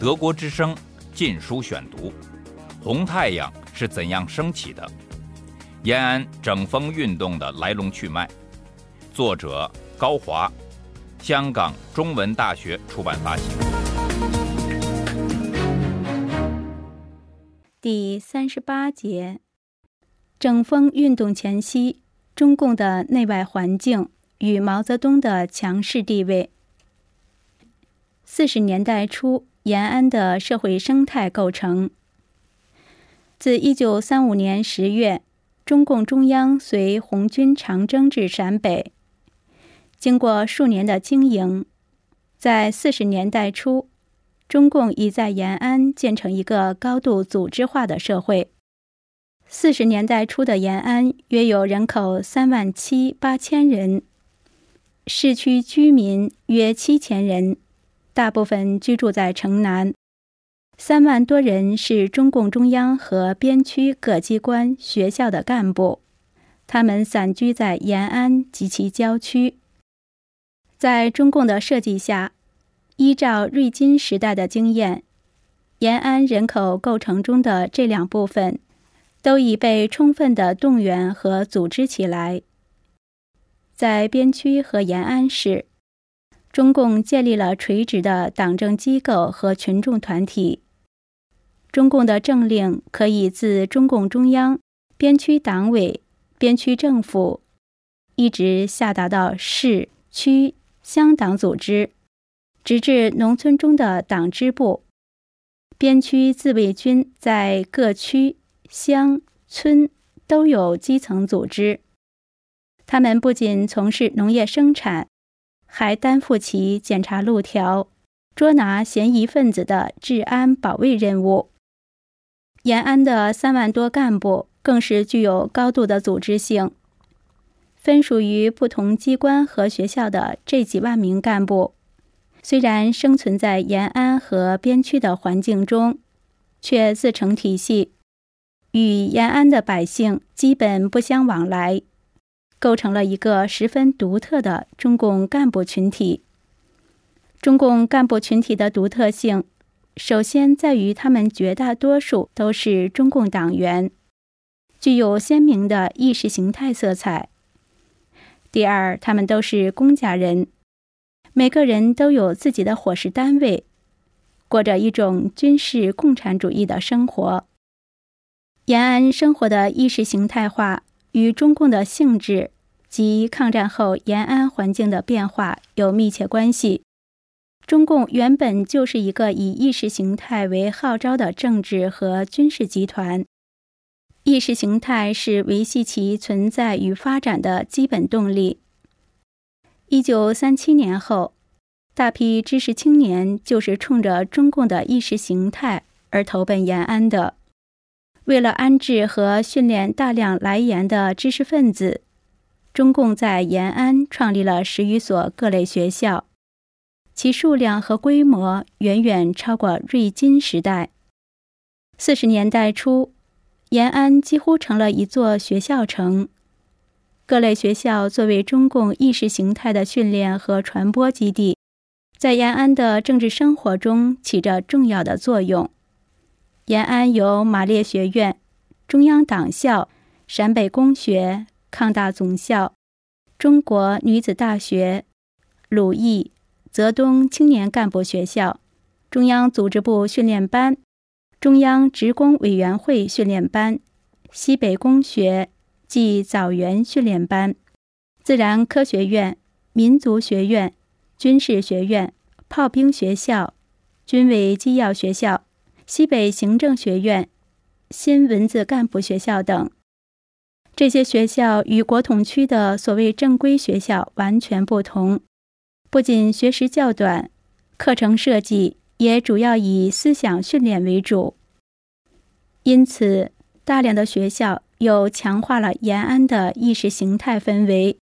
德国之声《禁书选读》：红太阳是怎样升起的？延安整风运动的来龙去脉。作者高华，香港中文大学出版发行。第三十八节：整风运动前夕，中共的内外环境与毛泽东的强势地位。四十年代初，延安的社会生态构成。自一九三五年十月，中共中央随红军长征至陕北，经过数年的经营，在四十年代初，中共已在延安建成一个高度组织化的社会。四十年代初的延安约有人口三万七八千人，市区居民约七千人。大部分居住在城南，三万多人是中共中央和边区各机关、学校的干部，他们散居在延安及其郊区。在中共的设计下，依照瑞金时代的经验，延安人口构成中的这两部分都已被充分的动员和组织起来。在边区和延安市。中共建立了垂直的党政机构和群众团体。中共的政令可以自中共中央、边区党委、边区政府，一直下达到市区乡党组织，直至农村中的党支部。边区自卫军在各区、乡村都有基层组织，他们不仅从事农业生产。还担负起检查路条、捉拿嫌疑分子的治安保卫任务。延安的三万多干部更是具有高度的组织性。分属于不同机关和学校的这几万名干部，虽然生存在延安和边区的环境中，却自成体系，与延安的百姓基本不相往来。构成了一个十分独特的中共干部群体。中共干部群体的独特性，首先在于他们绝大多数都是中共党员，具有鲜明的意识形态色彩。第二，他们都是公家人，每个人都有自己的伙食单位，过着一种军事共产主义的生活。延安生活的意识形态化。与中共的性质及抗战后延安环境的变化有密切关系。中共原本就是一个以意识形态为号召的政治和军事集团，意识形态是维系其存在与发展的基本动力。一九三七年后，大批知识青年就是冲着中共的意识形态而投奔延安的。为了安置和训练大量来延的知识分子，中共在延安创立了十余所各类学校，其数量和规模远远超过瑞金时代。四十年代初，延安几乎成了一座学校城，各类学校作为中共意识形态的训练和传播基地，在延安的政治生活中起着重要的作用。延安有马列学院、中央党校、陕北工学、抗大总校、中国女子大学、鲁艺、泽东青年干部学校、中央组织部训练班、中央职工委员会训练班、西北工学暨枣园训练班、自然科学院、民族学院、军事学院、炮兵学校、军委机要学校。西北行政学院、新文字干部学校等，这些学校与国统区的所谓正规学校完全不同。不仅学时较短，课程设计也主要以思想训练为主。因此，大量的学校又强化了延安的意识形态氛围。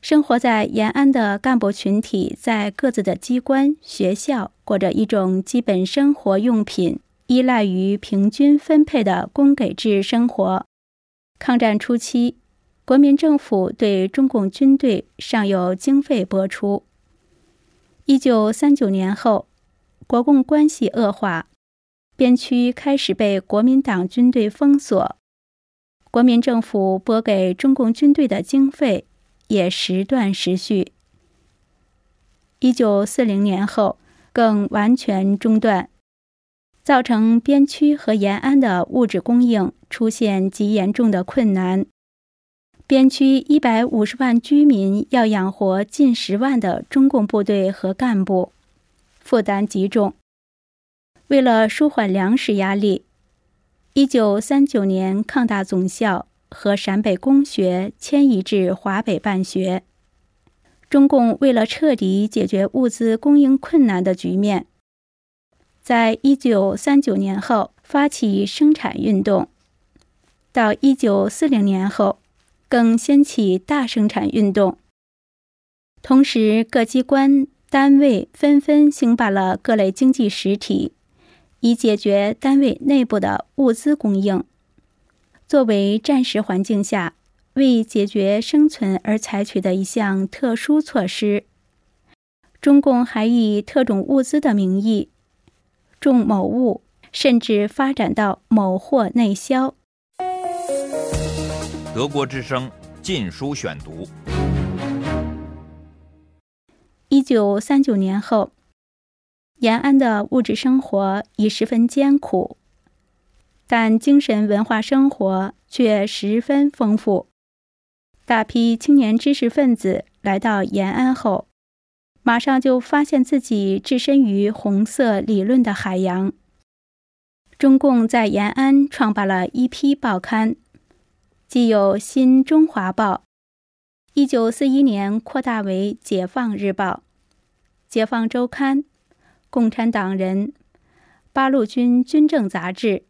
生活在延安的干部群体，在各自的机关、学校过着一种基本生活用品依赖于平均分配的供给制生活。抗战初期，国民政府对中共军队尚有经费拨出。一九三九年后，国共关系恶化，边区开始被国民党军队封锁，国民政府拨给中共军队的经费也时断时续。一九四零年后，更完全中断，造成边区和延安的物质供应出现极严重的困难。边区一百五十万居民要养活近十万的中共部队和干部，负担极重。为了舒缓粮食压力，一九三九年抗大总校和陕北公学迁移至华北办学。中共为了彻底解决物资供应困难的局面，在一九三九年后发起生产运动，到一九四零年后更掀起大生产运动。同时，各机关单位纷纷兴办了各类经济实体，以解决单位内部的物资供应。作为战时环境下。为解决生存而采取的一项特殊措施，中共还以特种物资的名义种某物，甚至发展到某货内销。德国之声禁书选读。一九三九年后，延安的物质生活已十分艰苦，但精神文化生活却十分丰富。大批青年知识分子来到延安后，马上就发现自己置身于红色理论的海洋。中共在延安创办了一批报刊，既有《新中华报》，一九四一年扩大为《解放日报》、《解放周刊》、《共产党人》、《八路军军政杂志》、《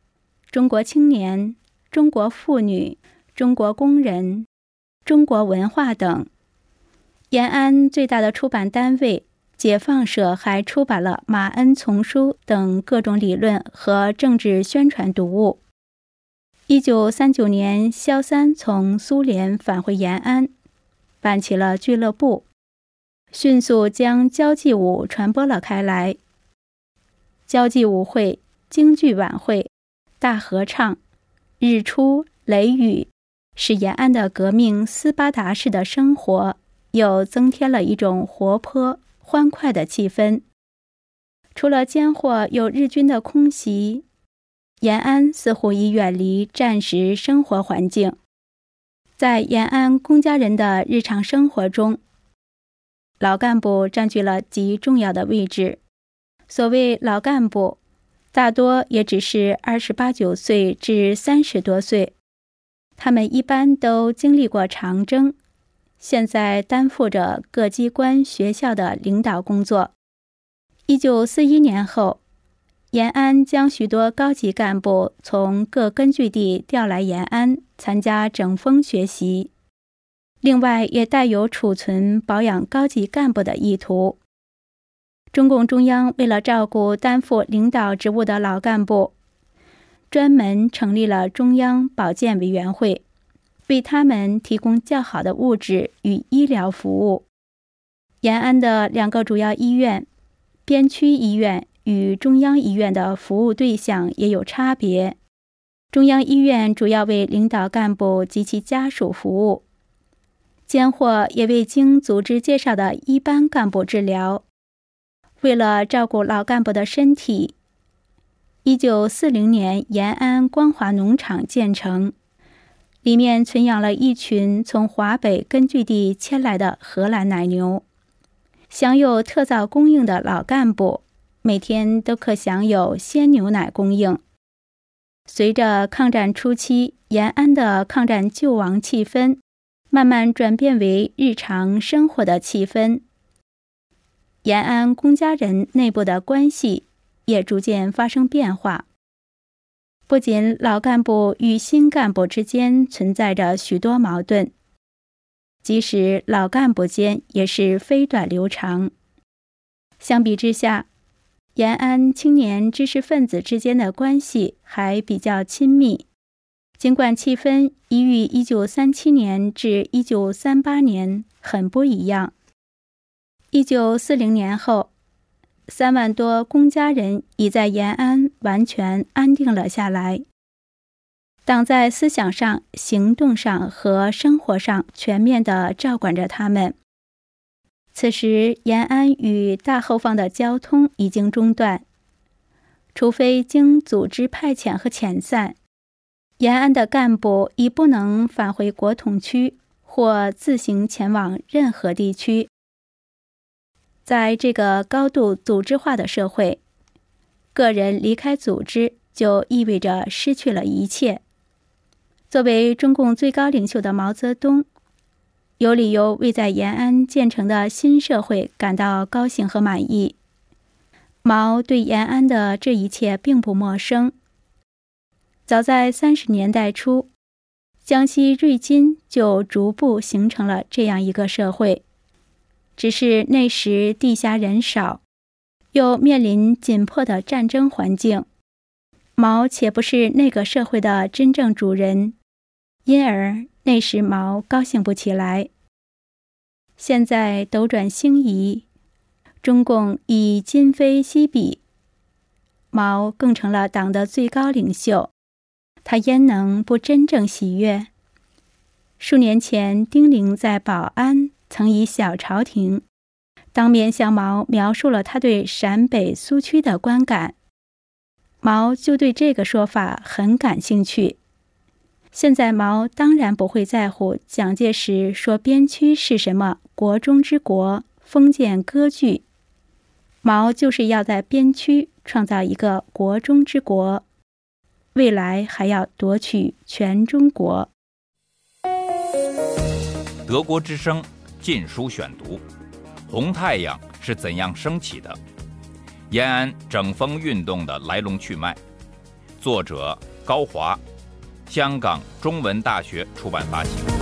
中国青年》、《中国妇女》、《中国工人》。中国文化等，延安最大的出版单位解放社还出版了《马恩丛书》等各种理论和政治宣传读物。一九三九年，萧三从苏联返回延安，办起了俱乐部，迅速将交际舞传播了开来。交际舞会、京剧晚会、大合唱、日出、雷雨。使延安的革命斯巴达式的生活又增添了一种活泼欢快的气氛。除了间或有日军的空袭，延安似乎已远离战时生活环境。在延安公家人的日常生活中，老干部占据了极重要的位置。所谓老干部，大多也只是二十八九岁至三十多岁。他们一般都经历过长征，现在担负着各机关、学校的领导工作。一九四一年后，延安将许多高级干部从各根据地调来延安参加整风学习，另外也带有储存、保养高级干部的意图。中共中央为了照顾担负领导职务的老干部。专门成立了中央保健委员会，为他们提供较好的物质与医疗服务。延安的两个主要医院，边区医院与中央医院的服务对象也有差别。中央医院主要为领导干部及其家属服务，兼或也为经组织介绍的一般干部治疗。为了照顾老干部的身体。一九四零年，延安光华农场建成，里面存养了一群从华北根据地迁来的荷兰奶牛。享有特造供应的老干部，每天都可享有鲜牛奶供应。随着抗战初期延安的抗战救亡气氛，慢慢转变为日常生活的气氛。延安公家人内部的关系。也逐渐发生变化。不仅老干部与新干部之间存在着许多矛盾，即使老干部间也是非短流长。相比之下，延安青年知识分子之间的关系还比较亲密。尽管气氛已与1937年至1938年很不一样，1940年后。三万多公家人已在延安完全安定了下来。党在思想上、行动上和生活上全面地照管着他们。此时，延安与大后方的交通已经中断，除非经组织派遣和遣散，延安的干部已不能返回国统区或自行前往任何地区。在这个高度组织化的社会，个人离开组织就意味着失去了一切。作为中共最高领袖的毛泽东，有理由为在延安建成的新社会感到高兴和满意。毛对延安的这一切并不陌生。早在三十年代初，江西瑞金就逐步形成了这样一个社会，只是那时地下人少，又面临紧迫的战争环境，毛且不是那个社会的真正主人。因而那时毛高兴不起来。现在斗转星移，中共已今非昔比，毛更成了党的最高领袖，他焉能不真正喜悦？数年前，丁玲在保安曾以小朝廷当面向毛描述了他对陕北苏区的观感，毛就对这个说法很感兴趣。现在毛当然不会在乎蒋介石说边区是什么国中之国、封建割据，毛就是要在边区创造一个国中之国，未来还要夺取全中国。德国之声《禁书选读》：红太阳是怎样升起的？延安整风运动的来龙去脉。作者高华。香港中文大学出版发行。